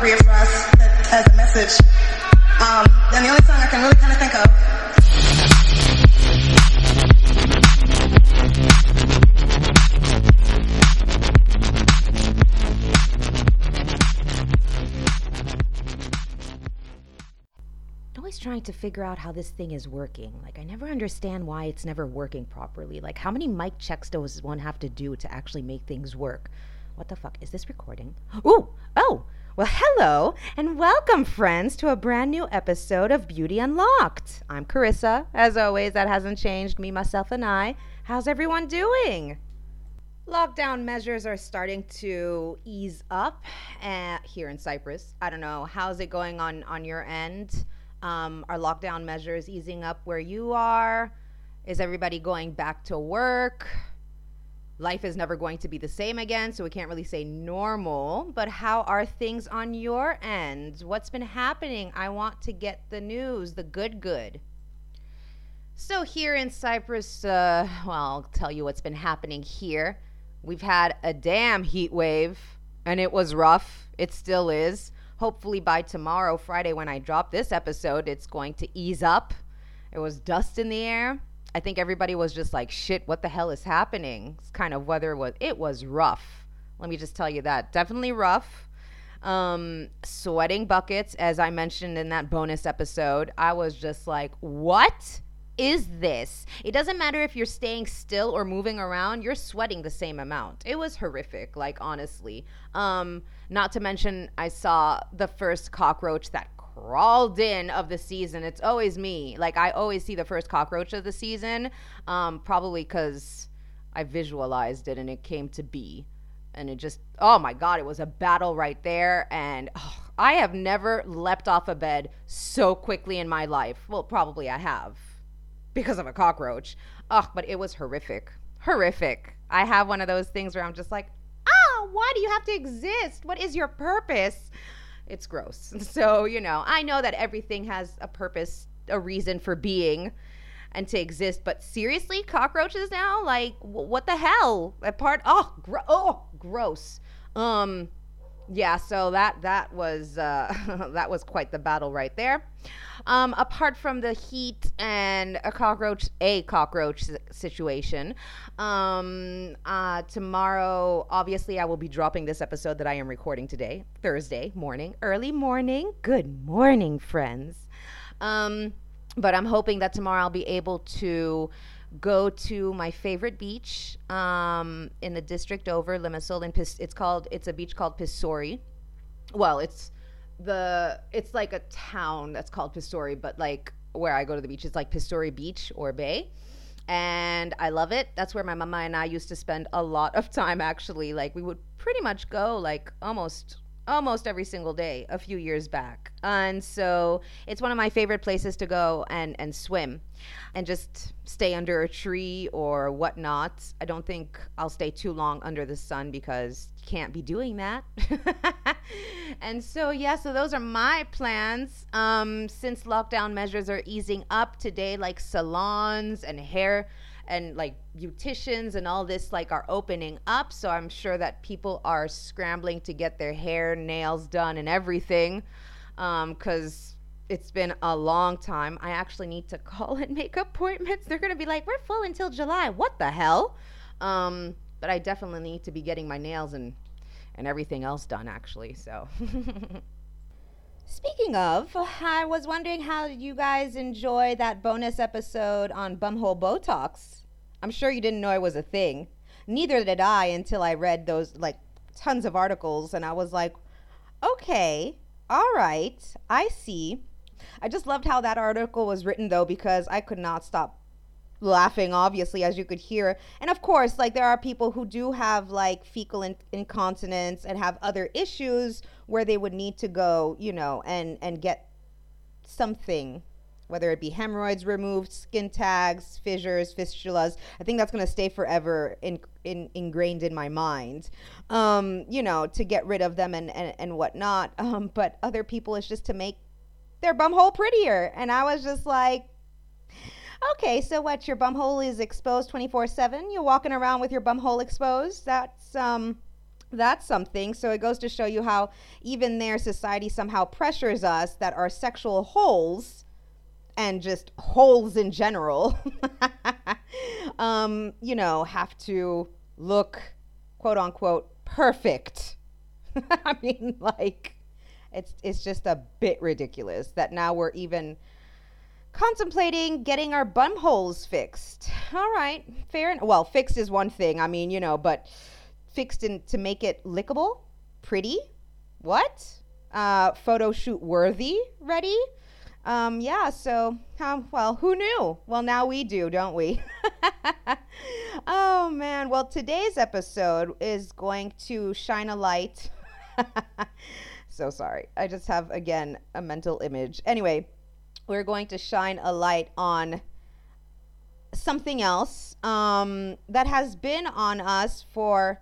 appropriate for us has a message. Um, and the only song I can really kind of think of always trying to figure out how this thing is working. Like, I never understand why it's never working properly. Like, how many mic checks does one have to do to actually make things work? What the fuck? Is this recording? Ooh! Oh! Well, hello and welcome, friends, to a brand new episode of Beauty Unlocked. I'm Carissa. As always, that hasn't changed. Me, myself, and I. How's everyone doing? Lockdown measures are starting to ease up uh, here in Cyprus. I don't know. How's it going on on your end? Um, are lockdown measures easing up where you are? Is everybody going back to work? Life is never going to be the same again, so we can't really say normal. But how are things on your end? What's been happening? I want to get the news, the good, good. So, here in Cyprus, uh, well, I'll tell you what's been happening here. We've had a damn heat wave, and it was rough. It still is hopefully by tomorrow, Friday, when I drop this episode, it's going to ease up. It was dust in the air. I think everybody was just like, shit, what the hell is happening? It's kind of weather was, it was rough. Let me just tell you that. Definitely rough. Um, sweating buckets, as I mentioned in that bonus episode. I was just like, what? is this? It doesn't matter if you're staying still or moving around, you're sweating the same amount. It was horrific, like honestly. Um, not to mention I saw the first cockroach that crawled in of the season. It's always me. Like I always see the first cockroach of the season. Um, probably because I visualized it and it came to be. And it just, oh my God, it was a battle right there. And oh, I have never leapt off a bed so quickly in my life. Well, probably I have because of a cockroach. Ugh, but it was horrific. Horrific. I have one of those things where I'm just like, ah, why do you have to exist? What is your purpose? It's gross. So, you know, I know that everything has a purpose, a reason for being and to exist, but seriously, cockroaches now? Like, w- what the hell? That part, oh, gro- oh, gross. Um, yeah, so that that was uh, that was quite the battle right there. Um, apart from the heat and a cockroach, a cockroach situation, um, uh, tomorrow, obviously, I will be dropping this episode that I am recording today, Thursday morning, early morning. Good morning, friends. Um, but I'm hoping that tomorrow I'll be able to go to my favorite beach um, in the district over Limassol. In Pis- it's called it's a beach called Pissouri. Well, it's the it's like a town that's called Pissouri, but like where I go to the beach, it's like Pissouri Beach or Bay. And I love it. That's where my mama and I used to spend a lot of time actually. Like we would pretty much go like almost almost every single day a few years back. And so it's one of my favorite places to go and, and swim and just stay under a tree or whatnot. I don't think I'll stay too long under the sun because you can't be doing that. and so, yeah, so those are my plans. Um, since lockdown measures are easing up today, like salons and hair and like beauticians and all this like are opening up. So i'm sure that people are scrambling to get their hair nails done and everything because um, it's been a long time. I actually need to call and make appointments. They're going to be like we're full until july. What the hell? Um, but i definitely need to be getting my nails and and everything else done actually so Speaking of, I was wondering how you guys enjoy that bonus episode on bumhole Botox. I'm sure you didn't know it was a thing. Neither did I until I read those like tons of articles and I was like, okay, all right, I see. I just loved how that article was written though because I could not stop laughing obviously as you could hear. And of course like there are people who do have like fecal in- incontinence and have other issues where they would need to go you know and and get something whether it be hemorrhoids removed skin tags fissures fistulas. I think that's going to stay forever in, in, ingrained in my mind um, you know to get rid of them and and, and whatnot. Um, but other people it's just to make their bum hole prettier. And i was just like Okay, so what? Your bum hole is exposed 24 7? You're walking around with your bum hole exposed? That's, um, that's something. So it goes to show you how even there society somehow pressures us that our sexual holes and just holes in general, um, you know, have to look quote unquote perfect. I mean, like, it's it's just a bit ridiculous that now we're even contemplating getting our bum holes fixed. All right, fair. En- well, fixed is one thing. I mean, you know, but fixed in to make it lickable, pretty. What? Uh, photo shoot worthy. Ready? Um, yeah. So, um, well, who knew? Well, now we do, don't we? oh man. Well, today's episode is going to shine a light. so sorry. I just have again a mental image. Anyway, we're going to shine a light on something else um, that has been on us for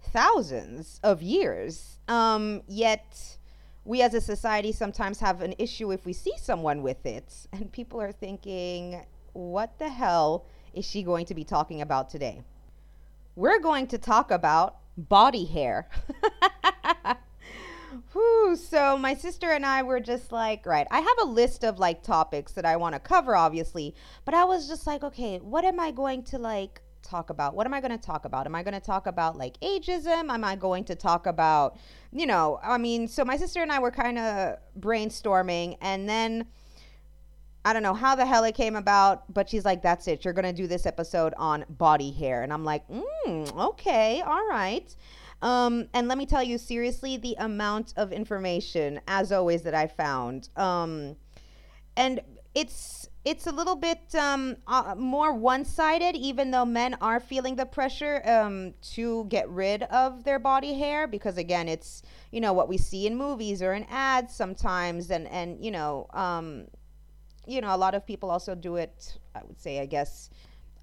thousands of years. Um, yet, we as a society sometimes have an issue if we see someone with it. And people are thinking, what the hell is she going to be talking about today? We're going to talk about body hair. Whew, so my sister and I were just like, right, I have a list of like topics that I want to cover, obviously, but I was just like, okay, what am I going to like talk about? What am I going to talk about? Am I going to talk about like ageism? Am I going to talk about, you know, I mean, so my sister and I were kind of brainstorming and then I don't know how the hell it came about, but she's like, that's it. You're going to do this episode on body hair. And I'm like, mm, okay, all right. Um, and let me tell you seriously, the amount of information, as always, that I found. Um, and it's it's a little bit um, uh, more one-sided, even though men are feeling the pressure um, to get rid of their body hair because again, it's you know what we see in movies or in ads sometimes, and and you know um, you know a lot of people also do it. I would say, I guess.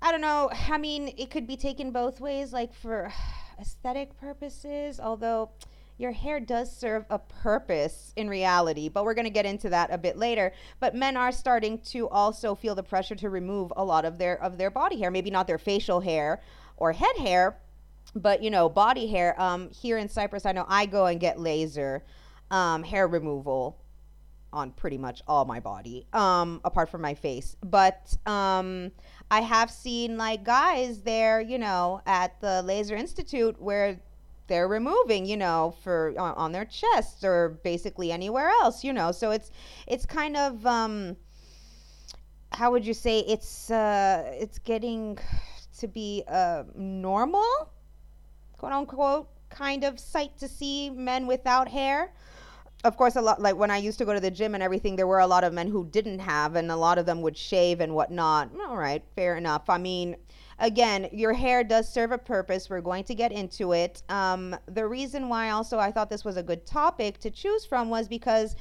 I don't know. I mean, it could be taken both ways, like for aesthetic purposes, although your hair does serve a purpose in reality, but we're going to get into that a bit later. But men are starting to also feel the pressure to remove a lot of their of their body hair, maybe not their facial hair or head hair, but you know, body hair. Um, here in Cyprus, I know I go and get laser um, hair removal on pretty much all my body, um, apart from my face. But um, I have seen like guys there, you know, at the Laser Institute where they're removing, you know, for on, on their chests or basically anywhere else, you know. So it's it's kind of um, how would you say it's uh, it's getting to be uh, normal, quote unquote, kind of sight to see men without hair of course, a lot like when I used to go to the gym and everything, there were a lot of men who didn't have, and a lot of them would shave and whatnot. All right, fair enough. I mean, again, your hair does serve a purpose. We're going to get into it. Um, the reason why also I thought this was a good topic to choose from was because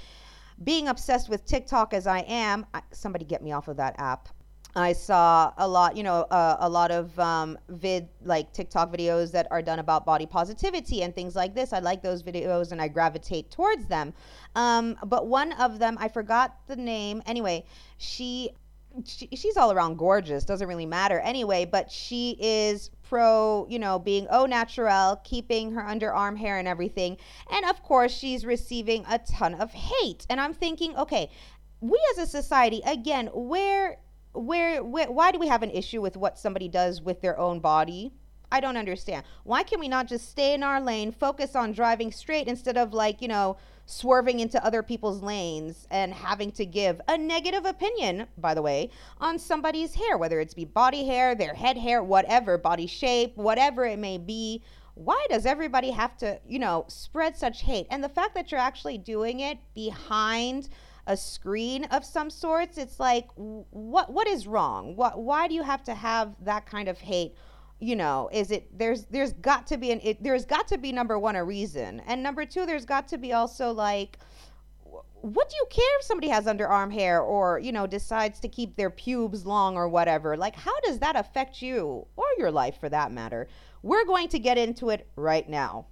being obsessed with TikTok as I am, I, somebody get me off of that app. I saw a lot, you know, uh, a lot of um, vid like TikTok videos that are done about body positivity and things like this. I like those videos and I gravitate towards them. Um, but one of them, I forgot the name. Anyway, she, she she's all around gorgeous. Doesn't really matter anyway. But she is pro, you know, being au naturel, keeping her underarm hair and everything. And of course, she's receiving a ton of hate. And I'm thinking, okay, we as a society, again, where where, where why do we have an issue with what somebody does with their own body? I don't understand. Why can we not just stay in our lane, focus on driving straight instead of like, you know, swerving into other people's lanes and having to give a negative opinion, by the way, on somebody's hair, whether it's be body hair, their head hair, whatever, body shape, whatever it may be. Why does everybody have to, you know, spread such hate? And the fact that you're actually doing it behind a screen of some sorts it's like what what is wrong? What why do you have to have that kind of hate? You know is it there's there's got to be an it, there's got to be number one a reason and number two there's got to be also like what do you care if somebody has underarm hair or you know decides to keep their pubes long or whatever? Like how does that affect you or your life for that matter? We're going to get into it right now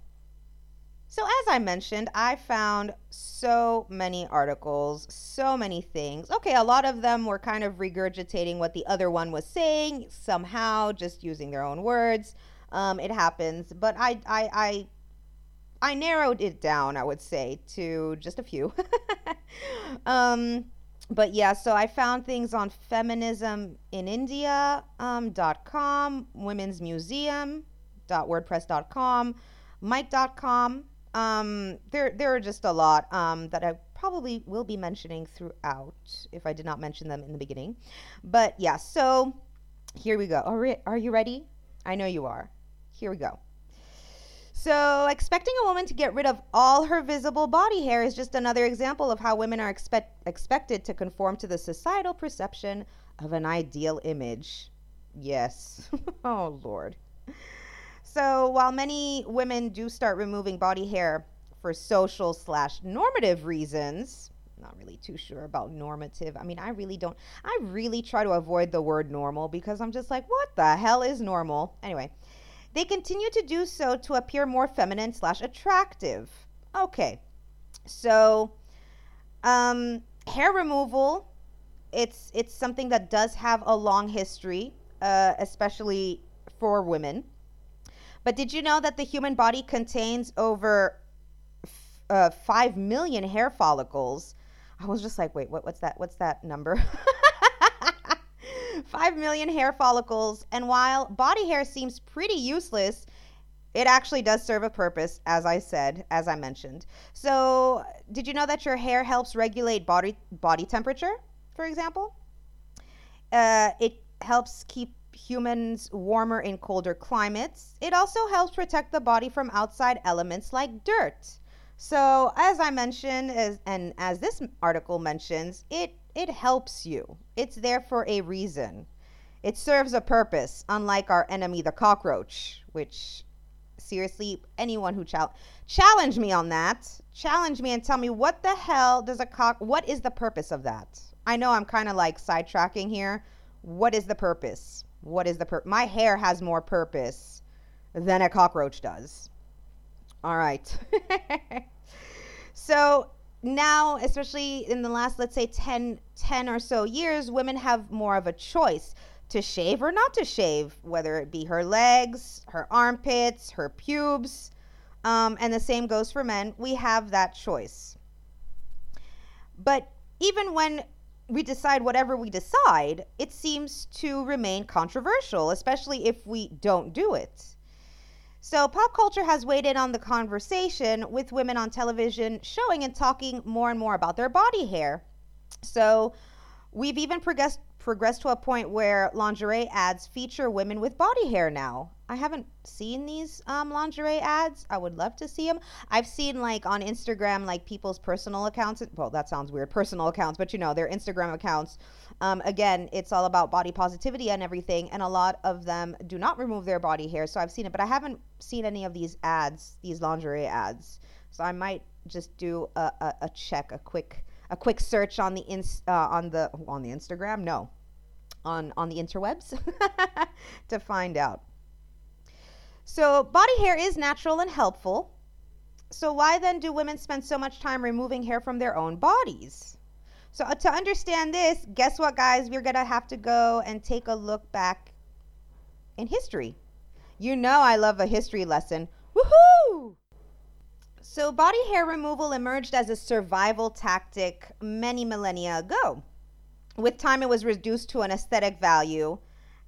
so, as I mentioned, I found so many articles, so many things. Okay, a lot of them were kind of regurgitating what the other one was saying, somehow just using their own words. Um, it happens. But I, I, I I narrowed it down, I would say, to just a few. um, but yeah, so I found things on feminism in India um, .com, women's museum .wordpress.com, Mic.com. Um, there, there are just a lot um, that I probably will be mentioning throughout if I did not mention them in the beginning. But yeah, so here we go. Are, re- are you ready? I know you are. Here we go. So, expecting a woman to get rid of all her visible body hair is just another example of how women are expect- expected to conform to the societal perception of an ideal image. Yes. oh, Lord. So, while many women do start removing body hair for social slash normative reasons, not really too sure about normative. I mean, I really don't. I really try to avoid the word normal because I'm just like, what the hell is normal? Anyway, they continue to do so to appear more feminine slash attractive. Okay, so um, hair removal, it's it's something that does have a long history, uh, especially for women. But did you know that the human body contains over f- uh, five million hair follicles? I was just like, wait, what, what's that? What's that number? 5 million hair follicles. And while body hair seems pretty useless, it actually does serve a purpose, as I said, as I mentioned. So, did you know that your hair helps regulate body body temperature, for example? Uh, it helps keep humans warmer in colder climates. It also helps protect the body from outside elements like dirt. So, as I mentioned, as, and as this article mentions, it it helps you. It's there for a reason. It serves a purpose, unlike our enemy, the cockroach, which seriously, anyone who chal- challenge me on that, challenge me and tell me what the hell does a cock, what is the purpose of that? I know I'm kind of like sidetracking here. What is the purpose? What is the purpose? My hair has more purpose than a cockroach does. All right. so now, especially in the last, let's say 10, 10 or so years, women have more of a choice to shave or not to shave, whether it be her legs, her armpits, her pubes. Um, and the same goes for men. We have that choice. But even when we decide whatever we decide, it seems to remain controversial, especially if we don't do it. So, pop culture has weighed in on the conversation with women on television showing and talking more and more about their body hair. So, we've even progressed progressed to a point where lingerie ads feature women with body hair now. I haven't seen these um, lingerie ads. I would love to see them. I've seen like on Instagram, like people's personal accounts. Well, that sounds weird, personal accounts, but you know, their Instagram accounts. Um, again, it's all about body positivity and everything, and a lot of them do not remove their body hair. So I've seen it, but I haven't seen any of these ads, these lingerie ads. So I might just do a, a, a check, a quick a quick search on the ins, uh, on the on the Instagram. No, on on the interwebs to find out. So body hair is natural and helpful. So why then do women spend so much time removing hair from their own bodies? So uh, to understand this, guess what, guys? We're gonna have to go and take a look back in history. You know I love a history lesson. Woohoo! So, body hair removal emerged as a survival tactic many millennia ago. With time, it was reduced to an aesthetic value,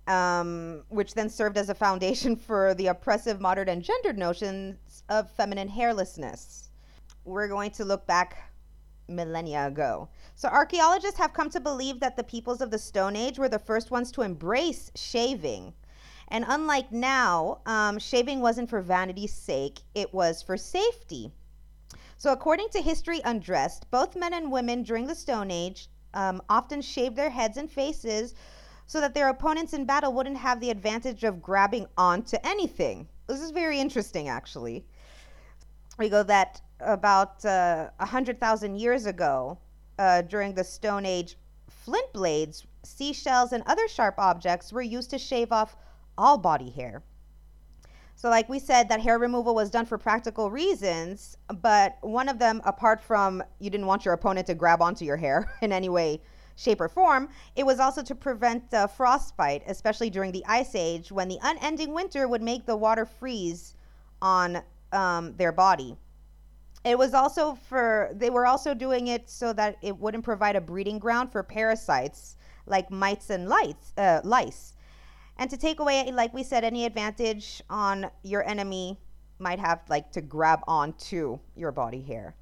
um, which then served as a foundation for the oppressive, modern, and gendered notions of feminine hairlessness. We're going to look back millennia ago. So, archaeologists have come to believe that the peoples of the Stone Age were the first ones to embrace shaving. And unlike now, um, shaving wasn't for vanity's sake, it was for safety. So, according to History Undressed, both men and women during the Stone Age um, often shaved their heads and faces so that their opponents in battle wouldn't have the advantage of grabbing onto anything. This is very interesting, actually. We go that about uh, 100,000 years ago, uh, during the Stone Age, flint blades, seashells, and other sharp objects were used to shave off all body hair. So, like we said, that hair removal was done for practical reasons, but one of them, apart from you didn't want your opponent to grab onto your hair in any way, shape, or form, it was also to prevent uh, frostbite, especially during the Ice Age when the unending winter would make the water freeze on um, their body. It was also for, they were also doing it so that it wouldn't provide a breeding ground for parasites like mites and lice. Uh, lice. And to take away, like we said, any advantage on your enemy might have like to grab onto your body hair.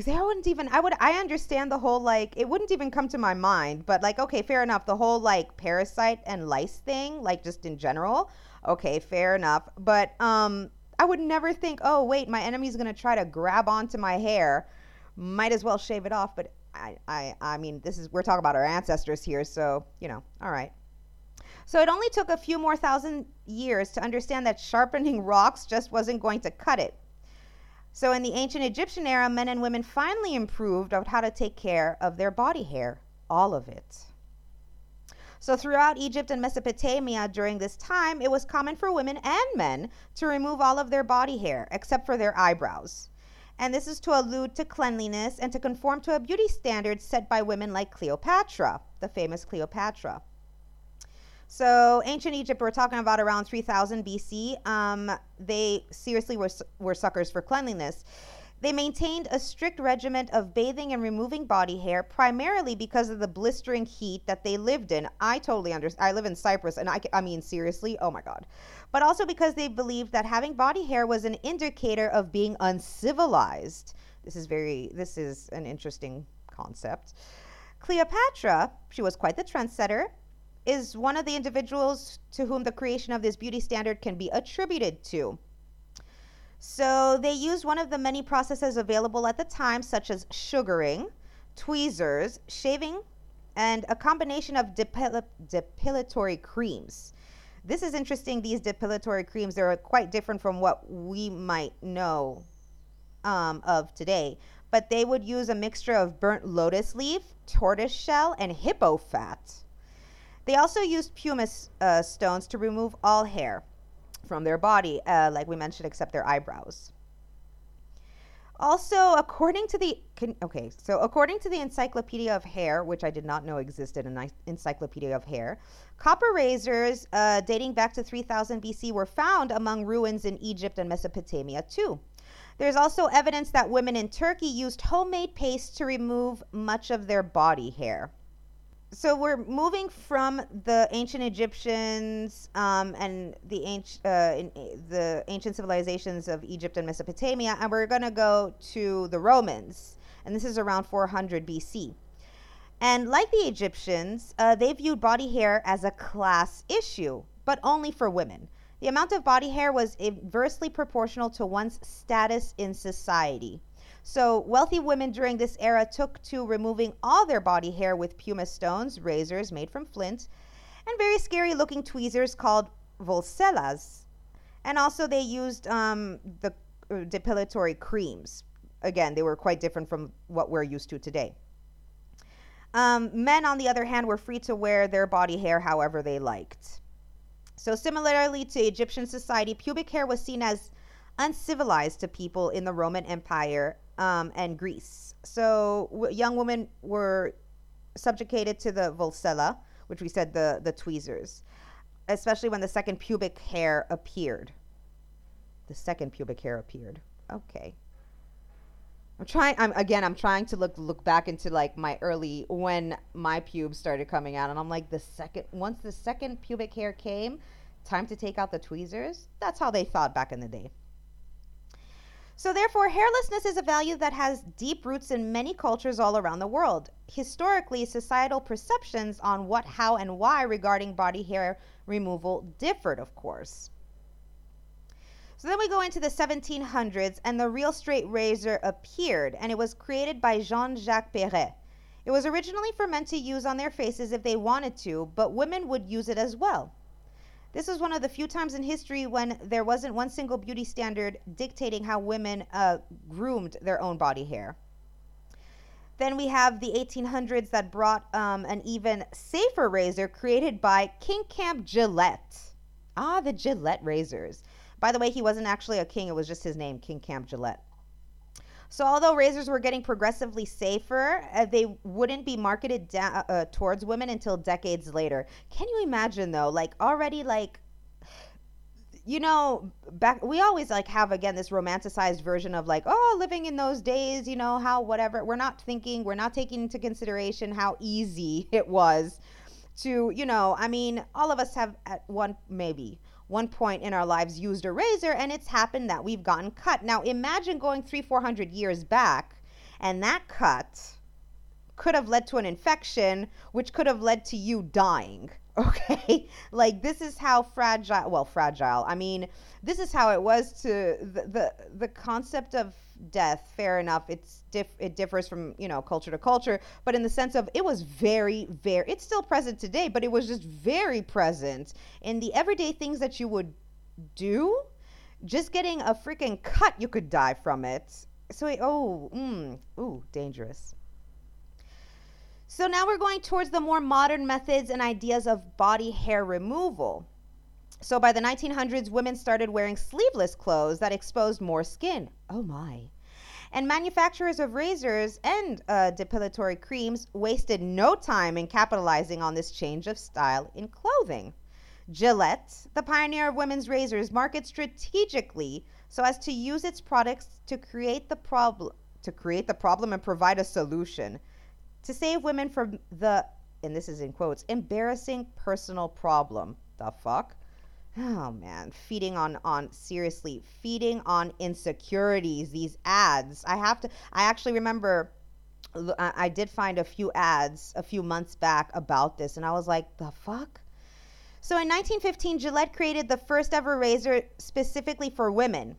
Because I wouldn't even, I would, I understand the whole like, it wouldn't even come to my mind, but like, okay, fair enough. The whole like parasite and lice thing, like just in general, okay, fair enough. But um, I would never think, oh, wait, my enemy's going to try to grab onto my hair. Might as well shave it off. But I, I, I mean, this is, we're talking about our ancestors here. So, you know, all right. So it only took a few more thousand years to understand that sharpening rocks just wasn't going to cut it. So in the ancient Egyptian era, men and women finally improved on how to take care of their body hair, all of it. So throughout Egypt and Mesopotamia during this time, it was common for women and men to remove all of their body hair except for their eyebrows. And this is to allude to cleanliness and to conform to a beauty standard set by women like Cleopatra, the famous Cleopatra. So ancient Egypt, we're talking about around 3000 BC. Um, they seriously were, were suckers for cleanliness. They maintained a strict regimen of bathing and removing body hair, primarily because of the blistering heat that they lived in. I totally understand. I live in Cyprus, and I, I mean, seriously, oh my God. But also because they believed that having body hair was an indicator of being uncivilized. This is very, this is an interesting concept. Cleopatra, she was quite the trendsetter is one of the individuals to whom the creation of this beauty standard can be attributed to. So they used one of the many processes available at the time, such as sugaring, tweezers, shaving, and a combination of depil- depilatory creams. This is interesting. These depilatory creams are quite different from what we might know um, of today. But they would use a mixture of burnt lotus leaf, tortoise shell, and hippo fat. They also used pumice uh, stones to remove all hair from their body, uh, like we mentioned, except their eyebrows. Also, according to the okay, so according to the Encyclopedia of Hair, which I did not know existed, an Encyclopedia of Hair, copper razors uh, dating back to 3000 BC were found among ruins in Egypt and Mesopotamia too. There's also evidence that women in Turkey used homemade paste to remove much of their body hair so we're moving from the ancient Egyptians um, and the ancient uh, in, the ancient civilizations of Egypt and Mesopotamia, and we're going to go to the Romans, and this is around 400 BC. And like the Egyptians, uh, they viewed body hair as a class issue, but only for women. The amount of body hair was inversely proportional to one's status in society. So, wealthy women during this era took to removing all their body hair with pumice stones, razors made from flint, and very scary looking tweezers called volsellas. And also, they used um, the uh, depilatory creams. Again, they were quite different from what we're used to today. Um, men, on the other hand, were free to wear their body hair however they liked. So, similarly to Egyptian society, pubic hair was seen as uncivilized to people in the Roman Empire um, and Greece. So w- young women were subjugated to the volsella, which we said the, the tweezers, especially when the second pubic hair appeared. The second pubic hair appeared. Okay. I'm trying. I'm again. I'm trying to look look back into like my early when my pubes started coming out, and I'm like the second once the second pubic hair came, time to take out the tweezers. That's how they thought back in the day. So, therefore, hairlessness is a value that has deep roots in many cultures all around the world. Historically, societal perceptions on what, how, and why regarding body hair removal differed, of course. So then we go into the 1700s, and the real straight razor appeared, and it was created by Jean Jacques Perret. It was originally for men to use on their faces if they wanted to, but women would use it as well. This was one of the few times in history when there wasn't one single beauty standard dictating how women uh, groomed their own body hair. Then we have the 1800s that brought um, an even safer razor created by King Camp Gillette. Ah, the Gillette razors. By the way, he wasn't actually a king, it was just his name, King Camp Gillette. So, although razors were getting progressively safer, uh, they wouldn't be marketed da- uh, towards women until decades later. Can you imagine, though? Like, already, like, you know, back we always like have again this romanticized version of like, oh, living in those days, you know, how whatever. We're not thinking, we're not taking into consideration how easy it was to, you know, I mean, all of us have at one maybe one point in our lives used a razor and it's happened that we've gotten cut. Now imagine going 3 400 years back and that cut could have led to an infection which could have led to you dying okay like this is how fragile well fragile i mean this is how it was to the the, the concept of death fair enough it's diff- it differs from you know culture to culture but in the sense of it was very very it's still present today but it was just very present in the everyday things that you would do. Just getting a freaking cut you could die from it. So oh mm, ooh dangerous. So now we're going towards the more modern methods and ideas of body hair removal. So by the 1900s, women started wearing sleeveless clothes that exposed more skin. Oh my. And manufacturers of razors and uh, depilatory creams wasted no time in capitalizing on this change of style in clothing. Gillette, the pioneer of women's razors, markets strategically so as to use its products to create the problem to create the problem and provide a solution to save women from the, and this is in quotes, embarrassing personal problem. The fuck? Oh man, feeding on on seriously, feeding on insecurities. These ads. I have to. I actually remember. I did find a few ads a few months back about this, and I was like, the fuck. So in 1915, Gillette created the first ever razor specifically for women.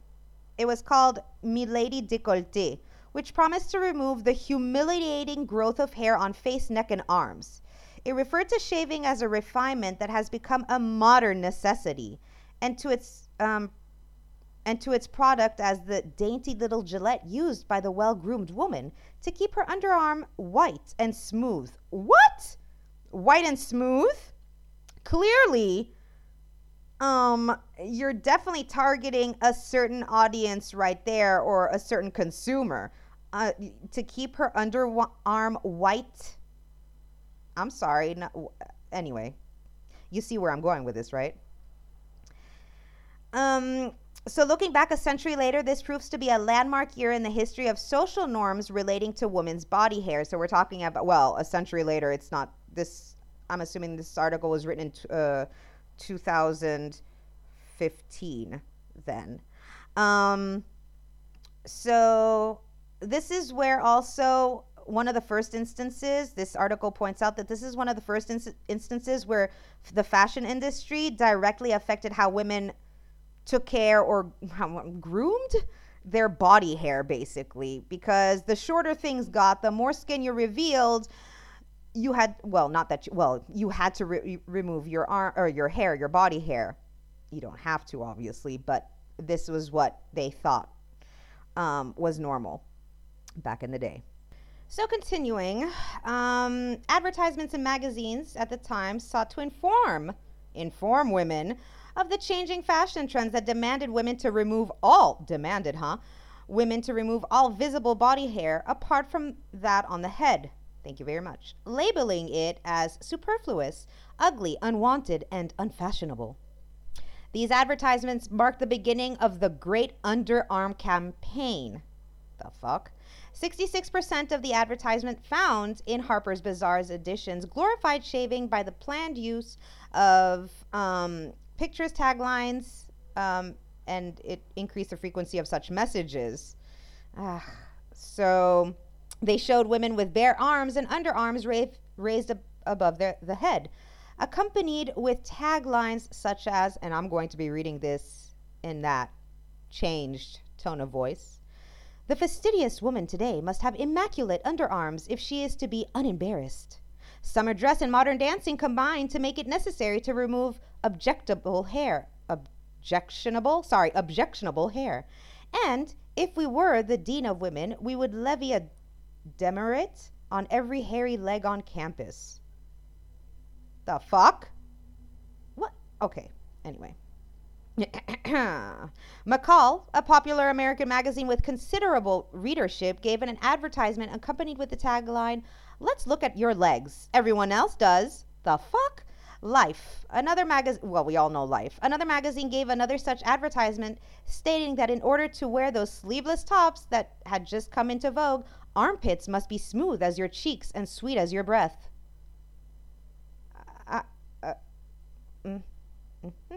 It was called Milady Décolleté which promised to remove the humiliating growth of hair on face, neck, and arms. It referred to shaving as a refinement that has become a modern necessity, and to its um, and to its product as the dainty little Gillette used by the well-groomed woman to keep her underarm white and smooth. What? White and smooth? Clearly, um, you're definitely targeting a certain audience right there or a certain consumer uh, to keep her underarm white. I'm sorry. No, anyway, you see where I'm going with this, right? Um, so, looking back a century later, this proves to be a landmark year in the history of social norms relating to women's body hair. So, we're talking about, well, a century later, it's not this, I'm assuming this article was written in uh, 2015 then. Um, so, this is where also one of the first instances, this article points out that this is one of the first ins- instances where the fashion industry directly affected how women took care or groomed their body hair, basically. Because the shorter things got, the more skin you revealed, you had, well, not that, you, well, you had to re- remove your arm or your hair, your body hair. You don't have to, obviously, but this was what they thought um, was normal back in the day. So, continuing, um, advertisements in magazines at the time sought to inform inform women of the changing fashion trends that demanded women to remove all demanded, huh? Women to remove all visible body hair apart from that on the head. Thank you very much. Labeling it as superfluous, ugly, unwanted, and unfashionable. These advertisements marked the beginning of the Great Underarm Campaign. The fuck? 66% of the advertisement found in Harper's Bazaar's editions glorified shaving by the planned use of um, pictures, taglines, um, and it increased the frequency of such messages. Ah, so they showed women with bare arms and underarms ra- raised ab- above their, the head, accompanied with taglines such as, and I'm going to be reading this in that changed tone of voice the fastidious woman today must have immaculate underarms if she is to be unembarrassed. Summer dress and modern dancing combine to make it necessary to remove objectable hair. Objectionable? Sorry, objectionable hair. And if we were the dean of women, we would levy a demerit on every hairy leg on campus. The fuck? What? Okay, anyway. McCall, a popular American magazine with considerable readership, gave an advertisement accompanied with the tagline, Let's look at your legs. Everyone else does. The fuck? Life, another magazine, well, we all know Life. Another magazine gave another such advertisement stating that in order to wear those sleeveless tops that had just come into vogue, armpits must be smooth as your cheeks and sweet as your breath. Uh, uh, mm, mm-hmm.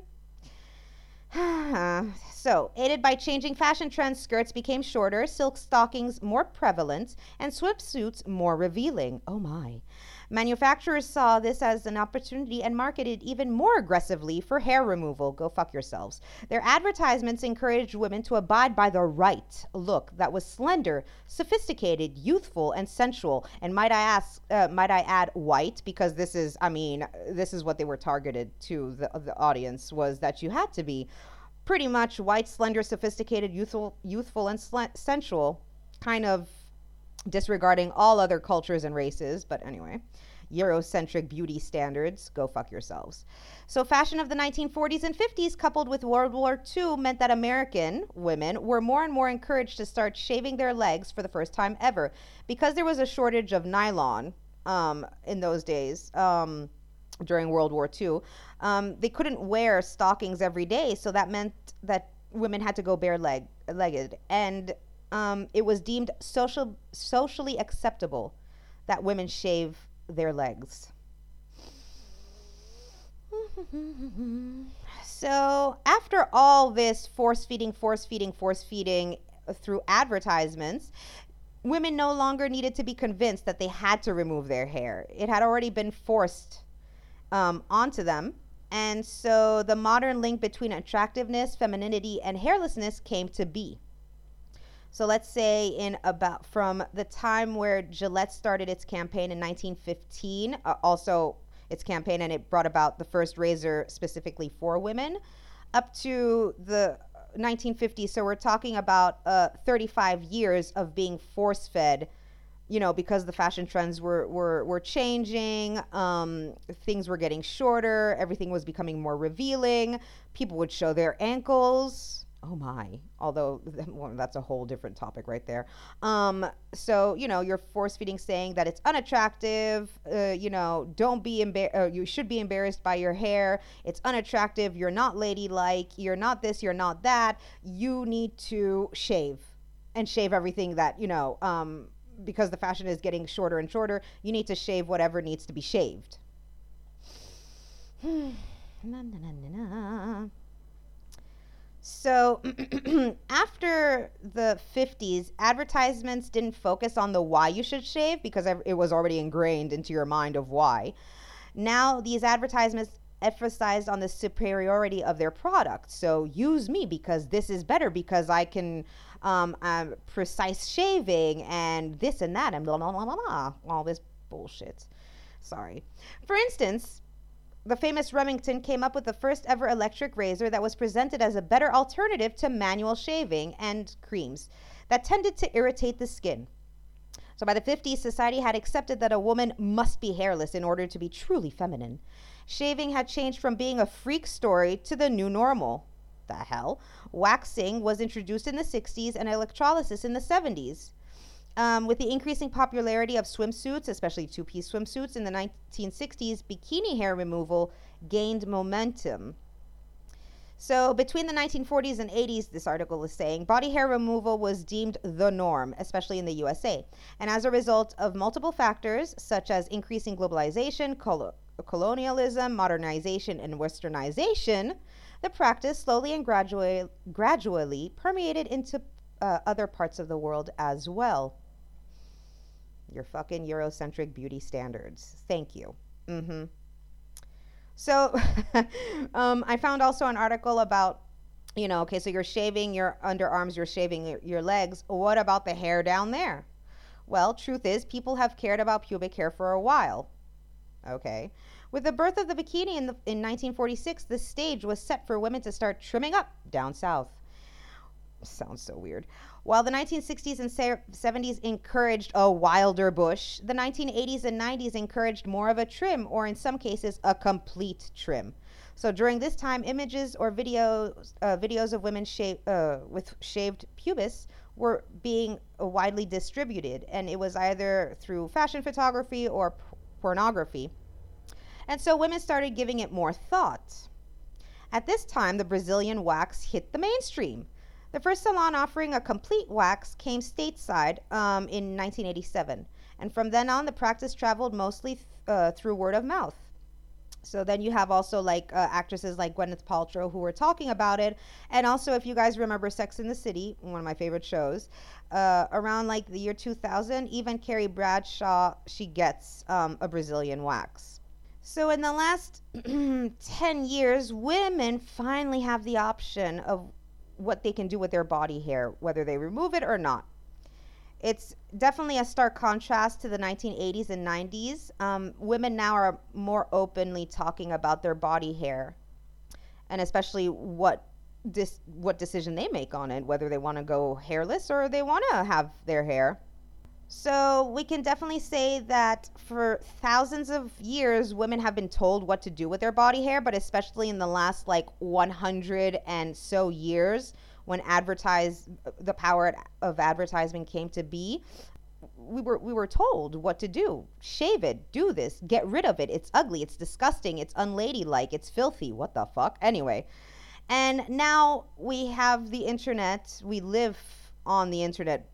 so, aided by changing fashion trends, skirts became shorter, silk stockings more prevalent, and swimsuits more revealing. Oh my. Manufacturers saw this as an opportunity and marketed even more aggressively for hair removal. Go fuck yourselves. Their advertisements encouraged women to abide by the right look that was slender, sophisticated, youthful, and sensual. And might I ask, uh, might I add, white? Because this is, I mean, this is what they were targeted to the, the audience was that you had to be pretty much white, slender, sophisticated, youthful, youthful, and sl- sensual. Kind of disregarding all other cultures and races. But anyway, Eurocentric beauty standards, go fuck yourselves. So, fashion of the 1940s and 50s, coupled with World War II, meant that American women were more and more encouraged to start shaving their legs for the first time ever. Because there was a shortage of nylon um, in those days. Um, during World War II, um, they couldn't wear stockings every day, so that meant that women had to go bare leg legged. And um, it was deemed social, socially acceptable that women shave their legs. so, after all this force feeding, force feeding, force feeding through advertisements, women no longer needed to be convinced that they had to remove their hair. It had already been forced um, onto them. And so the modern link between attractiveness, femininity, and hairlessness came to be. So let's say in about from the time where Gillette started its campaign in 1915, uh, also its campaign, and it brought about the first razor specifically for women, up to the 1950s. So we're talking about uh, 35 years of being force fed. You know, because the fashion trends were were, were changing, um, things were getting shorter, everything was becoming more revealing. People would show their ankles oh my. Although well, that's a whole different topic right there. Um, so you know you're force feeding saying that it's unattractive uh, you know don't be embarrassed uh, you should be embarrassed by your hair. It's unattractive. You're not ladylike. You're not this. You're not that. You need to shave and shave everything that you know um, because the fashion is getting shorter and shorter you need to shave whatever needs to be shaved. Na, na, na, so after the 50s, advertisements didn't focus on the why you should shave because it was already ingrained into your mind of why. Now these advertisements emphasized on the superiority of their product. So use me because this is better because I can um, um, precise shaving and this and that and blah blah blah blah blah all this bullshit. Sorry. For instance, the famous Remington came up with the first ever electric razor that was presented as a better alternative to manual shaving and creams that tended to irritate the skin. So by the 50s, society had accepted that a woman must be hairless in order to be truly feminine. Shaving had changed from being a freak story to the new normal. The hell? Waxing was introduced in the 60s and electrolysis in the 70s. Um, with the increasing popularity of swimsuits, especially two piece swimsuits in the 1960s, bikini hair removal gained momentum. So, between the 1940s and 80s, this article is saying, body hair removal was deemed the norm, especially in the USA. And as a result of multiple factors, such as increasing globalization, col- colonialism, modernization, and westernization, the practice slowly and gradually, gradually permeated into uh, other parts of the world as well your fucking Eurocentric beauty standards. Thank you. Mm-hmm. So um, I found also an article about, you know, okay, so you're shaving your underarms, you're shaving your, legs. What about the hair down there? Well, truth is, people have cared about pubic hair for a while. Okay. With the birth of the bikini in, the, in 1946, the stage was set for women to start trimming up down south. Sounds so weird. While the 1960s and 70s encouraged a wilder bush, the 1980s and 90s encouraged more of a trim, or in some cases, a complete trim. So during this time, images or videos uh, videos of women uh, with shaved pubis were being widely distributed, and it was either through fashion photography or p- pornography. And so women started giving it more thought. At this time, the Brazilian wax hit the mainstream. The first salon offering a complete wax came stateside um, in 1987. And from then on, the practice traveled mostly th- uh, through word of mouth. So then you have also like uh, actresses like Gwyneth Paltrow who were talking about it, and also if you guys remember Sex in the City, one of my favorite shows, uh, around like the year 2000, even Carrie Bradshaw she gets um, a Brazilian wax. So in the last 10 years, women finally have the option of what they can do with their body hair, whether they remove it or not. It's definitely a stark contrast to the 1980s and 90s. Um, women now are more openly talking about their body hair, and especially what this what decision they make on it, whether they want to go hairless or they want to have their hair. So we can definitely say that for thousands of years, women have been told what to do with their body hair, but especially in the last like 100 and so years, when advertise the power of advertisement came to be, we were we were told what to do. Shave it, do this, get rid of it. It's ugly, it's disgusting, it's unladylike, it's filthy. What the fuck? Anyway. And now we have the internet. We live on the internet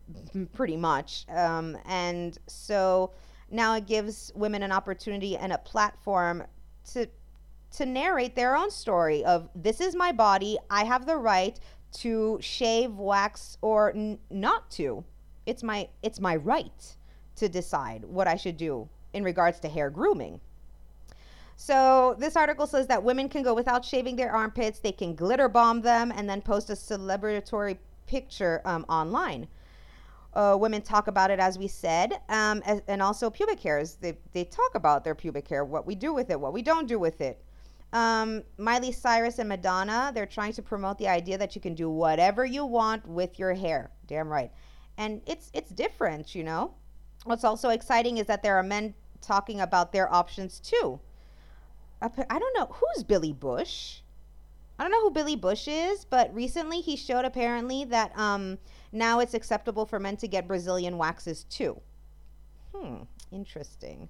pretty much. Um, and so now it gives women an opportunity and a platform to to narrate their own story of this is my body. I have the right to shave, wax, or n- not to. It's my it's my right to decide what I should do in regards to hair grooming. So this article says that women can go without shaving their armpits. They can glitter bomb them and then post a celebratory picture um, online. Uh, women talk about it, as we said, um, as, and also pubic hairs. They, they talk about their pubic hair, what we do with it, what we don't do with it. Um, Miley Cyrus and Madonna, they're trying to promote the idea that you can do whatever you want with your hair. Damn right. And it's it's different, you know. What's also exciting is that there are men talking about their options too. I don't know who's Billy Bush. I don't know who Billy Bush is, but recently he showed apparently that um, now it's acceptable for men to get Brazilian waxes too. Hmm, interesting.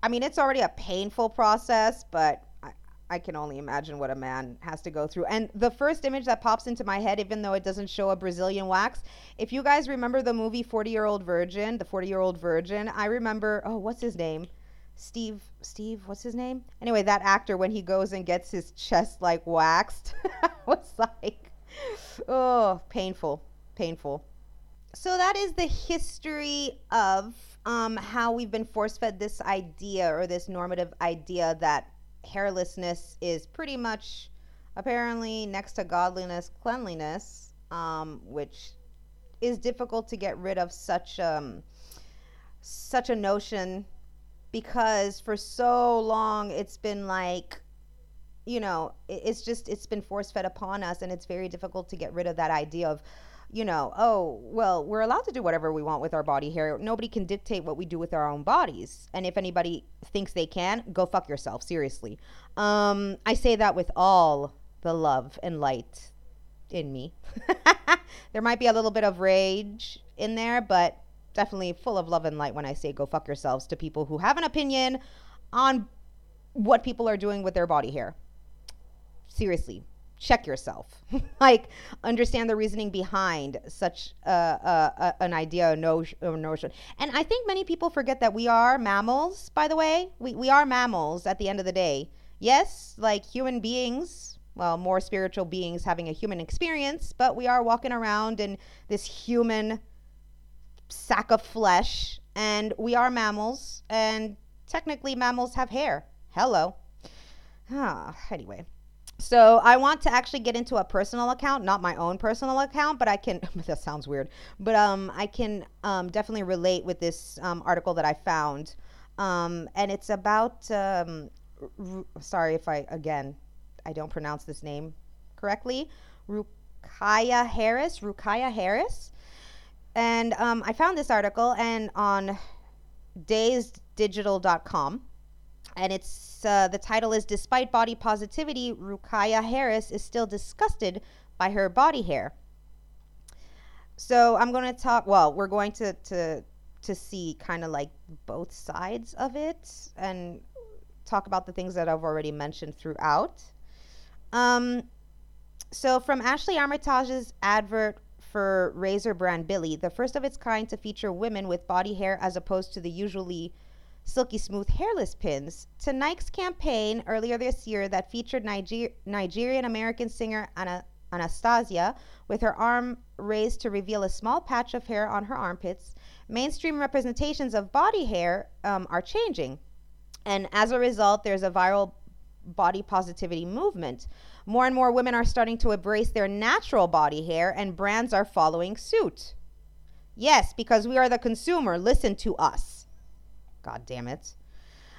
I mean, it's already a painful process, but I, I can only imagine what a man has to go through. And the first image that pops into my head, even though it doesn't show a Brazilian wax, if you guys remember the movie 40 Year Old Virgin, the 40 Year Old Virgin, I remember, oh, what's his name? Steve Steve what's his name? Anyway that actor when he goes and gets his chest like waxed was like oh painful painful. So that is the history of um, how we've been force fed this idea or this normative idea that hairlessness is pretty much apparently next to godliness cleanliness um, which is difficult to get rid of such um, such a notion because for so long it's been like you know it's just it's been force fed upon us and it's very difficult to get rid of that idea of you know oh well we're allowed to do whatever we want with our body hair nobody can dictate what we do with our own bodies. And if anybody thinks they can go fuck yourself seriously. Um i say that with all the love and light in me. There might be a little bit of rage in there but definitely full of love and light when I say go fuck yourselves to people who have an opinion on what people are doing with their body hair. Seriously, check yourself. like, understand the reasoning behind such a, a, an idea, a notion. And I think many people forget that we are mammals, by the way. We, we are mammals at the end of the day. Yes, like human beings, well, more spiritual beings having a human experience, but we are walking around in this human sack of flesh, and we are mammals, and technically mammals have hair. Hello. Ah, anyway. So I want to actually get into a personal account, not my own personal account, but I can. that sounds weird, but um, I can um, definitely relate with this um, article that I found, um, and it's about. Um, r- sorry if I again, I don't pronounce this name correctly. Rukaya Harris. Rukaya Harris. And um, I found this article and on dazeddigital.com. And it's uh, the title is Despite Body Positivity, Rukiah Harris is still disgusted by her body hair. So I'm going to talk. Well, we're going to to to see kind of like both sides of it, and talk about the things that I've already mentioned throughout. Um, so, from Ashley Armitage's advert for razor brand Billie, the first of its kind to feature women with body hair as opposed to the usually silky smooth hairless pins, to Nike's campaign earlier this year that featured Niger- Nigerian American singer Ana- Annahstasia with her arm raised to reveal a small patch of hair on her armpits, mainstream representations of body hair um, are changing. And as a result, there's a viral body positivity movement. More and more women are starting to embrace their natural body hair, and brands are following suit. Yes, because we are the consumer. Listen to us. God damn it.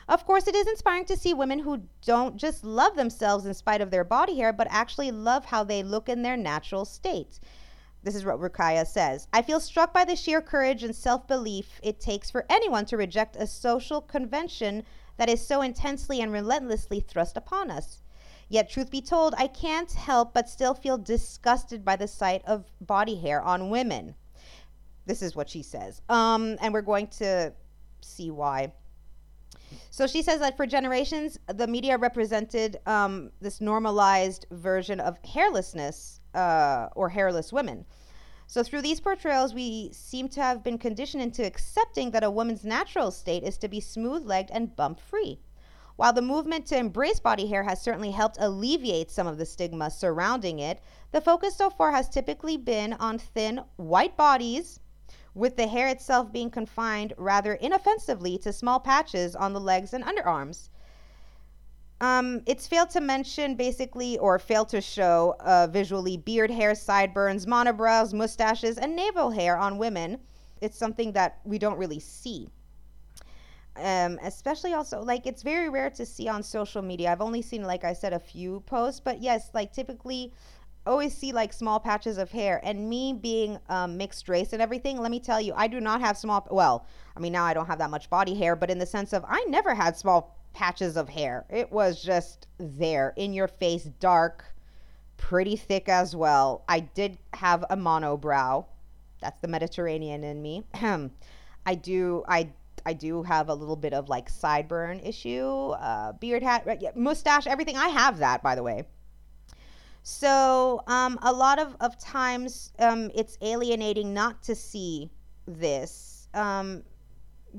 Of course, it is inspiring to see women who don't just love themselves in spite of their body hair, but actually love how they look in their natural state. This is what Rukaya says. I feel struck by the sheer courage and self belief it takes for anyone to reject a social convention that is so intensely and relentlessly thrust upon us. Yet, truth be told, I can't help but still feel disgusted by the sight of body hair on women. This is what she says. Um, and we're going to see why. So she says that for generations, the media represented um, this normalized version of hairlessness uh, or hairless women. So through these portrayals, we seem to have been conditioned into accepting that a woman's natural state is to be smooth legged and bump free. While the movement to embrace body hair has certainly helped alleviate some of the stigma surrounding it, the focus so far has typically been on thin, white bodies with the hair itself being confined rather inoffensively to small patches on the legs and underarms. Um, it's failed to mention basically or failed to show uh, visually beard hair, sideburns, monobrows, mustaches, and navel hair on women. It's something that we don't really see. Um, especially also like it's very rare to see on social media. I've only seen, like I said, a few posts, but yes, like typically always see like small patches of hair. And me being um, mixed race and everything let me tell you i do not have small well i mean now i don't have that much body hair but in the sense of i never had small patches of hair. It was just there in your face dark pretty thick as well. I did have a monobrow that's the mediterranean in me. I do i I do have a little bit of like sideburn issue, uh, beard hat, mustache, everything. I have that, by the way. So um, a lot of, of times um, it's alienating not to see this um,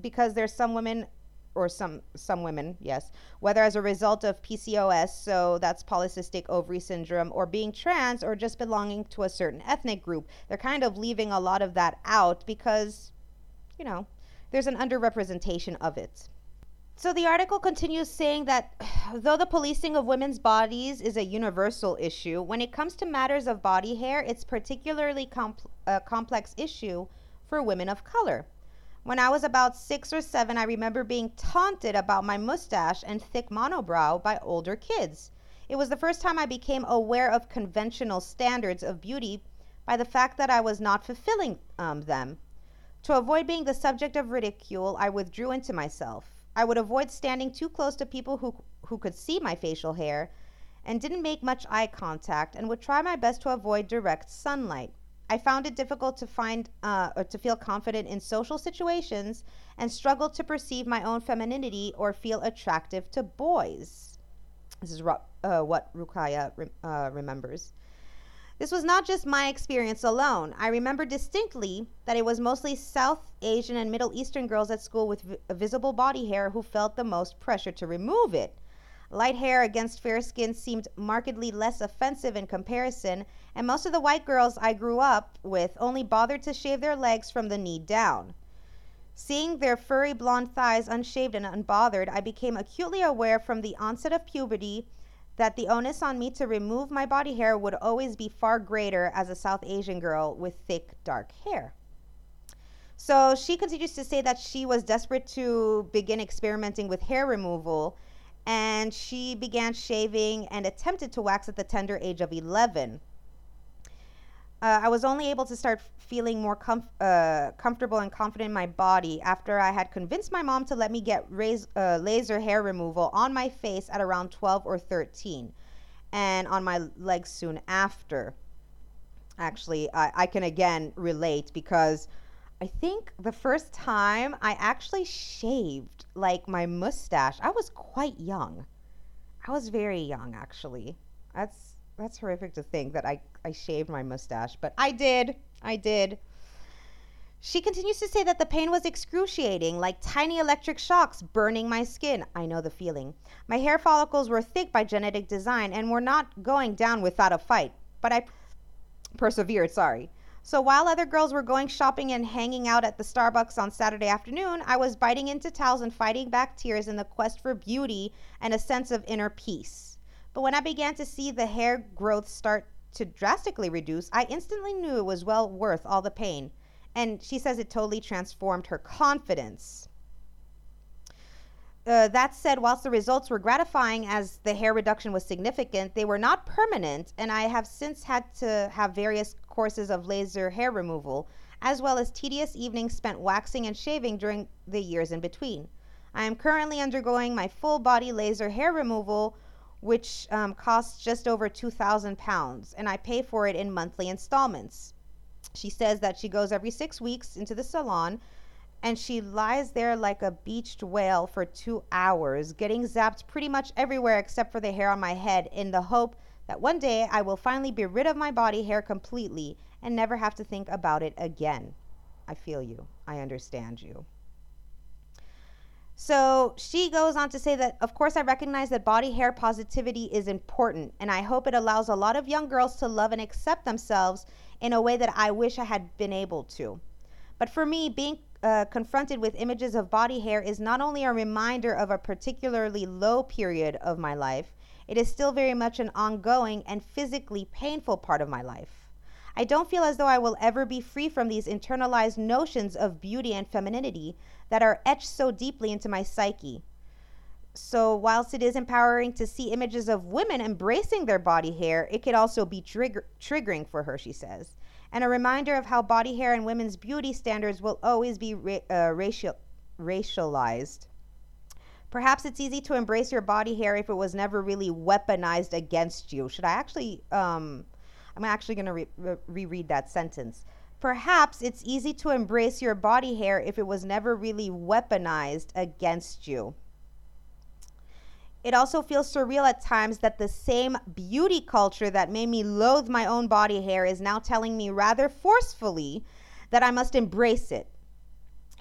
because there's some women or some some women, yes, whether as a result of PCOS, so that's polycystic ovary syndrome, or being trans, or just belonging to a certain ethnic group, they're kind of leaving a lot of that out because, you know, there's an underrepresentation of it. So the article continues saying that though the policing of women's bodies is a universal issue, when it comes to matters of body hair, it's particularly a complex issue for women of color. When I was about six or seven, I remember being taunted about my mustache and thick monobrow by older kids. It was the first time I became aware of conventional standards of beauty by the fact that I was not fulfilling um, them. To avoid being the subject of ridicule, I withdrew into myself. I would avoid standing too close to people who, who could see my facial hair and didn't make much eye contact and would try my best to avoid direct sunlight. I found it difficult to find uh, or to feel confident in social situations and struggled to perceive my own femininity or feel attractive to boys. This is uh, what Rukaya re- uh, remembers. This was not just my experience alone. I remember distinctly that it was mostly South Asian and Middle Eastern girls at school with vi- visible body hair who felt the most pressure to remove it. Light hair against fair skin seemed markedly less offensive in comparison, and most of the white girls I grew up with only bothered to shave their legs from the knee down. Seeing their furry blonde thighs unshaved and unbothered, I became acutely aware from the onset of puberty that the onus on me to remove my body hair would always be far greater as a South Asian girl with thick, dark hair. So she continues to say that she was desperate to begin experimenting with hair removal and she began shaving and attempted to wax at the tender age of 11. Uh, I was only able to start feeling more comf- uh, comfortable and confident in my body after I had convinced my mom to let me get raz- uh, laser hair removal on my face at around 12 or 13 and on my legs soon after. Actually, I, I can again relate because I think the first time I actually shaved like my mustache, I was quite young. I was very young actually. That's that's horrific to think that I, I shaved my mustache, but I did. I did. She continues to say that the pain was excruciating, like tiny electric shocks burning my skin. I know the feeling. My hair follicles were thick by genetic design and were not going down without a fight, but I persevered, sorry. So while other girls were going shopping and hanging out at the Starbucks on Saturday afternoon, I was biting into towels and fighting back tears in the quest for beauty and a sense of inner peace. But when I began to see the hair growth start to drastically reduce, I instantly knew it was well worth all the pain. And she says it totally transformed her confidence. Uh, that said, whilst the results were gratifying as the hair reduction was significant, they were not permanent, and I have since had to have various courses of laser hair removal, as well as tedious evenings spent waxing and shaving during the years in between. I am currently undergoing my full body laser hair removal, which um, costs just over 2,000 pounds, and I pay for it in monthly installments. She says that she goes every six weeks into the salon and she lies there like a beached whale for two hours, getting zapped pretty much everywhere except for the hair on my head, in the hope that one day I will finally be rid of my body hair completely and never have to think about it again. I feel you. I understand you. So she goes on to say that, of course, I recognize that body hair positivity is important, and I hope it allows a lot of young girls to love and accept themselves in a way that I wish I had been able to. But for me, being uh, confronted with images of body hair is not only a reminder of a particularly low period of my life, it is still very much an ongoing and physically painful part of my life. I don't feel as though I will ever be free from these internalized notions of beauty and femininity that are etched so deeply into my psyche. So, whilst it is empowering to see images of women embracing their body hair, it could also be trigger- triggering for her, she says and a reminder of how body hair and women's beauty standards will always be ra- uh, racial, racialized. Perhaps it's easy to embrace your body hair if it was never really weaponized against you. Should I actually? Um, I'm actually going to re- re- reread that sentence. Perhaps it's easy to embrace your body hair if it was never really weaponized against you. It also feels surreal at times that the same beauty culture that made me loathe my own body hair is now telling me rather forcefully that I must embrace it.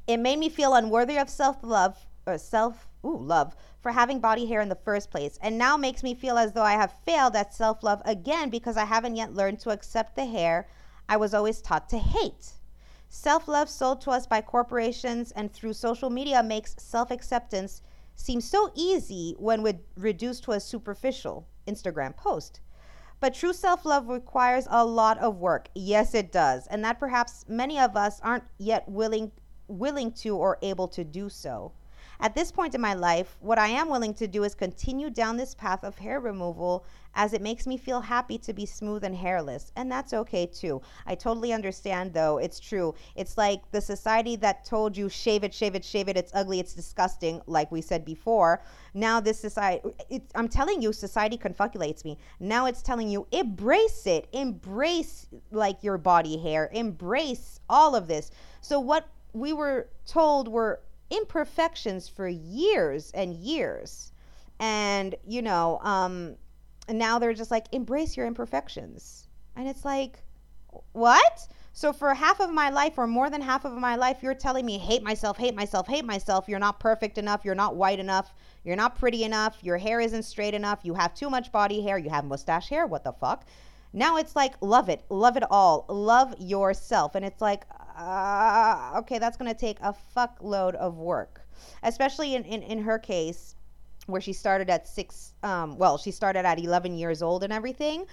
It made me feel unworthy of self-love or self ooh, love for having body hair in the first place and now makes me feel as though I have failed at self-love again because I haven't yet learned to accept the hair I was always taught to hate. Self love sold to us by corporations and through social media makes self acceptance seem so easy when reduced to a superficial Instagram post. But true self love requires a lot of work. Yes, it does. And that perhaps many of us aren't yet willing willing to or able to do so. At this point in my life, what I am willing to do is continue down this path of hair removal as it makes me feel happy to be smooth and hairless. And that's okay too. I totally understand though. It's true. It's like the society that told you shave it, shave it, shave it, it's ugly, it's disgusting, like we said before. Now this society I'm telling you society confoculates me. Now it's telling you embrace it. Embrace like your body hair. Embrace all of this. So what we were told were imperfections for years and years. And, you know, um, now they're just like, embrace your imperfections. And it's like, what? So for half of my life or more than half of my life, you're telling me hate myself, hate myself, hate myself. You're not perfect enough. You're not white enough. You're not pretty enough. Your hair isn't straight enough. You have too much body hair. You have mustache hair. What the fuck? Now it's like, love it. Love it all. Love yourself. And it's like, uh, okay, that's going to take a fuckload of work, especially in, in, in her case where she started at six, um, well, she started at 11 years old and everything,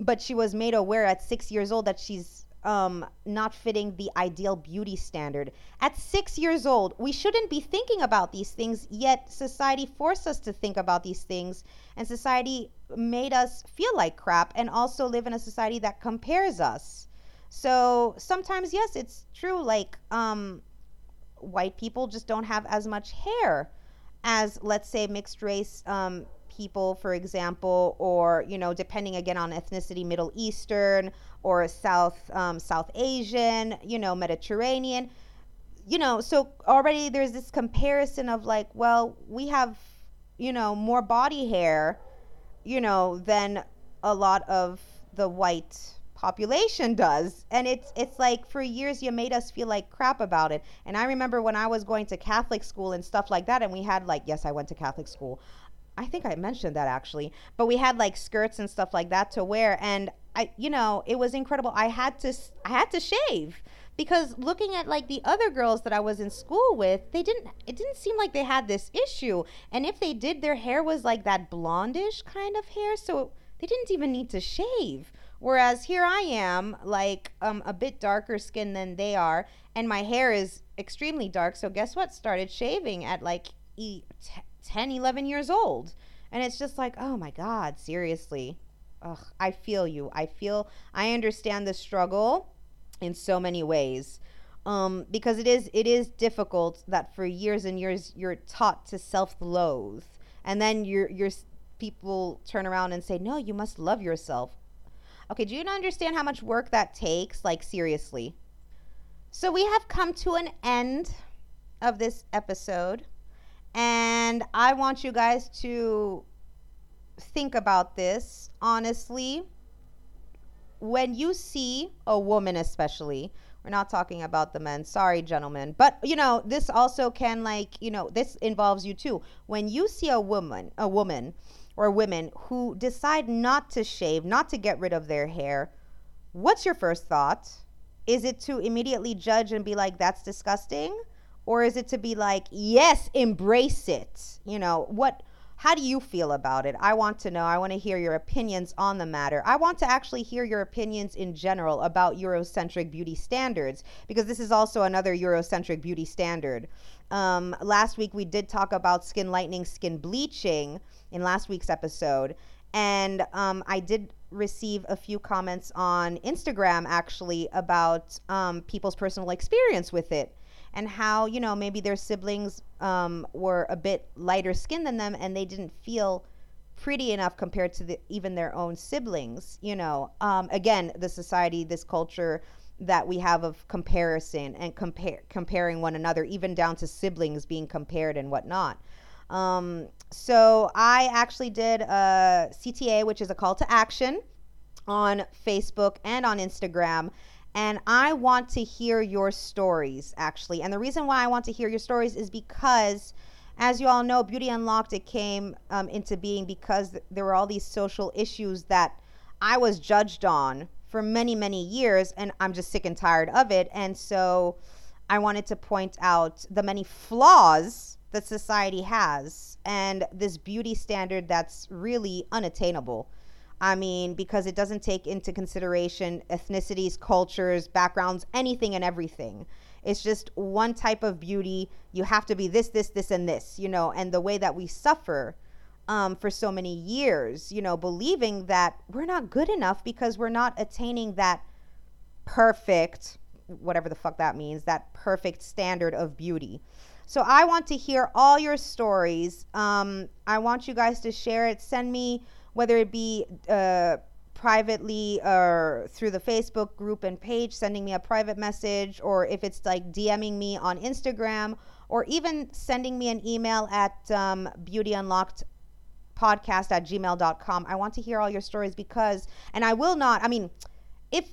but she was made aware at six years old that she's um, not fitting the ideal beauty standard. At six years old, we shouldn't be thinking about these things, yet society forced us to think about these things, and society made us feel like crap and also live in a society that compares us. So sometimes, yes, it's true. Like, um, white people just don't have as much hair as, let's say, mixed race um, people, for example, or you know, depending again on ethnicity, Middle Eastern or South um, South Asian, you know, Mediterranean. you know, so already there's this comparison of like, well, we have, you know, more body hair, you know, than a lot of the white population does. And it's it's like for years you made us feel like crap about it. And i remember when i was going to catholic school and stuff like that and we had like yes i went to catholic school. I think i mentioned that actually. But we had like skirts and stuff like that to wear. And i you know it was incredible i had to i had to shave because looking at like the other girls that I was in school with, they didn't it didn't seem like they had this issue. And if they did, their hair was like that blondish kind of hair, so they didn't even need to shave. Whereas here I am, like um, a bit darker skin than they are, and my hair is extremely dark. So guess what? Started shaving at like e- t- 10, 11 years old. And it's just like, oh my God, seriously. Ugh, I feel you. I feel, I understand the struggle in so many ways. Um, because it is it is difficult that for years and years you're taught to self-loathe, and then you're people turn around and say, no, you must love yourself. Okay, do you understand how much work that takes? Like, seriously. So, we have come to an end of this episode, and I want you guys to think about this honestly. When you see a woman, especially, we're not talking about the men. Sorry, gentlemen. But, you know, this also can, like, you know, this involves you too. When you see a woman, a woman, or women who decide not to shave, not to get rid of their hair, what's your first thought? Is it to immediately judge and be like, that's disgusting? Or is it to be like, yes, embrace it? You know, what how do you feel about it? I want to know. I want to hear your opinions on the matter. I want to actually hear your opinions in general about Eurocentric beauty standards because this is also another Eurocentric beauty standard. Um, last week we did talk about skin lightening, skin bleaching in last week's episode. And um, I did receive a few comments on Instagram actually about um, people's personal experience with it and how you know maybe their siblings um, were a bit lighter skinned than them and they didn't feel pretty enough compared to the, even their own siblings you know? Um, again the society this culture that we have of comparison and compare comparing one another even down to siblings being compared and whatnot. Um, so i actually did a cta which is a call to action on facebook and on instagram and I want to hear your stories, actually. And the reason why I want to hear your stories is because, as you all know, Beauty Unlocked, it came um, into being because there were all these social issues that I was judged on for many, many years. And I'm just sick and tired of it. And so I wanted to point out the many flaws that society has and this beauty standard that's really unattainable. I mean, because it doesn't take into consideration ethnicities, cultures, backgrounds, anything and everything. It's just one type of beauty. You have to be this, this, this, and this, you know, and the way that we suffer um, for so many years, you know, believing that we're not good enough because we're not attaining that perfect, whatever the fuck that means, that perfect standard of beauty. So I want to hear all your stories. Um, I want you guys to share it. Send me whether it be uh, privately or through the Facebook group and page, sending me a private message, or if it's like DMing me on Instagram, or even sending me an email at um, beautyunlocked podcast at gmail.com. I want to hear all your stories because, and I will not, I mean, if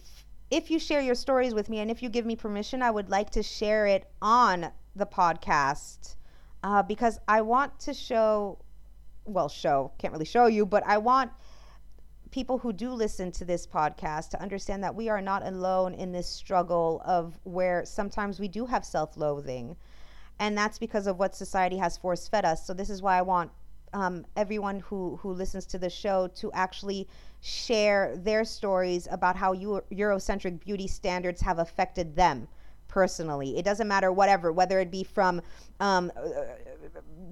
if you share your stories with me and if you give me permission, I would like to share it on the podcast uh, because I want to show well, show, can't really show you, but I want people who do listen to this podcast to understand that we are not alone in this struggle of where sometimes we do have self loathing. And that's because of what society has force fed us. So, this is why I want um, everyone who, who listens to the show to actually share their stories about how Euro- Eurocentric beauty standards have affected them personally. It doesn't matter, whatever, whether it be from um,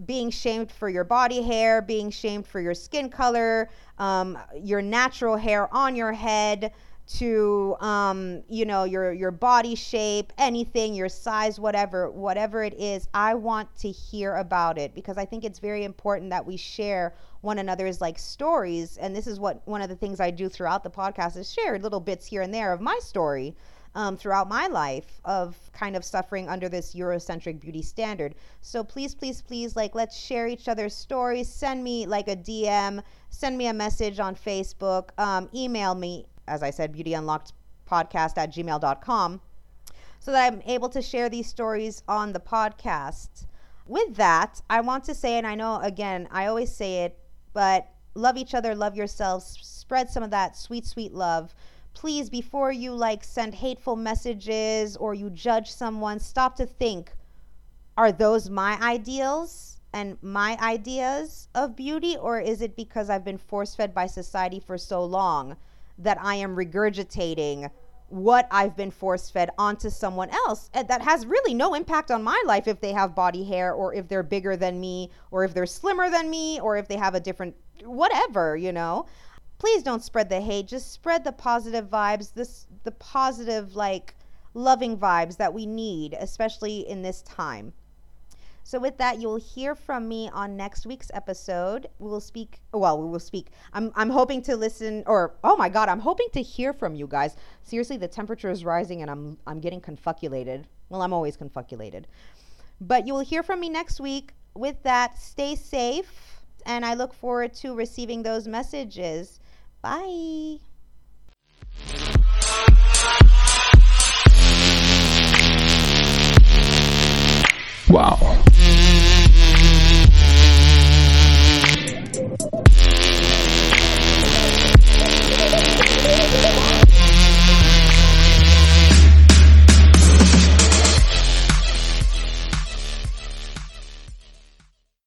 being shamed for your body hair, being shamed for your skin color, um, your natural hair on your head, to um, you know your your body shape, anything, your size, whatever, whatever it is. I want to hear about it because I think it's very important that we share one another's like stories. And this is what one of the things I do throughout the podcast is share little bits here and there of my story um, throughout my life of kind of suffering under this Eurocentric beauty standard. So please, please, please, like, let's share each other's stories. Send me like a DM, send me a message on Facebook, um, email me, as I said, beautyunlockedpodcast at gmail.com, so that I'm able to share these stories on the podcast. With that, I want to say, and I know again, I always say it, but love each other, love yourselves, spread some of that sweet, sweet love please before you like send hateful messages or you judge someone stop to think are those my ideals and my ideas of beauty? Or is it because I've been force-fed by society for so long that I am regurgitating what I've been force fed onto someone else? That has really no impact on my life if they have body hair or if they're bigger than me or if they're slimmer than me or if they have a different whatever, you know please don't spread the hate. Just spread the positive vibes, this the positive like loving vibes that we need, especially in this time. So with that, you'll hear from me on next week's episode. We will speak. Well, we will speak. I'm I'm hoping to listen, or oh my god, I'm hoping to hear from you guys. Seriously, the temperature is rising, and I'm I'm getting confuculated. Well, I'm always confuculated, but you will hear from me next week. With that, stay safe, and I look forward to receiving those messages. Bye. Wow.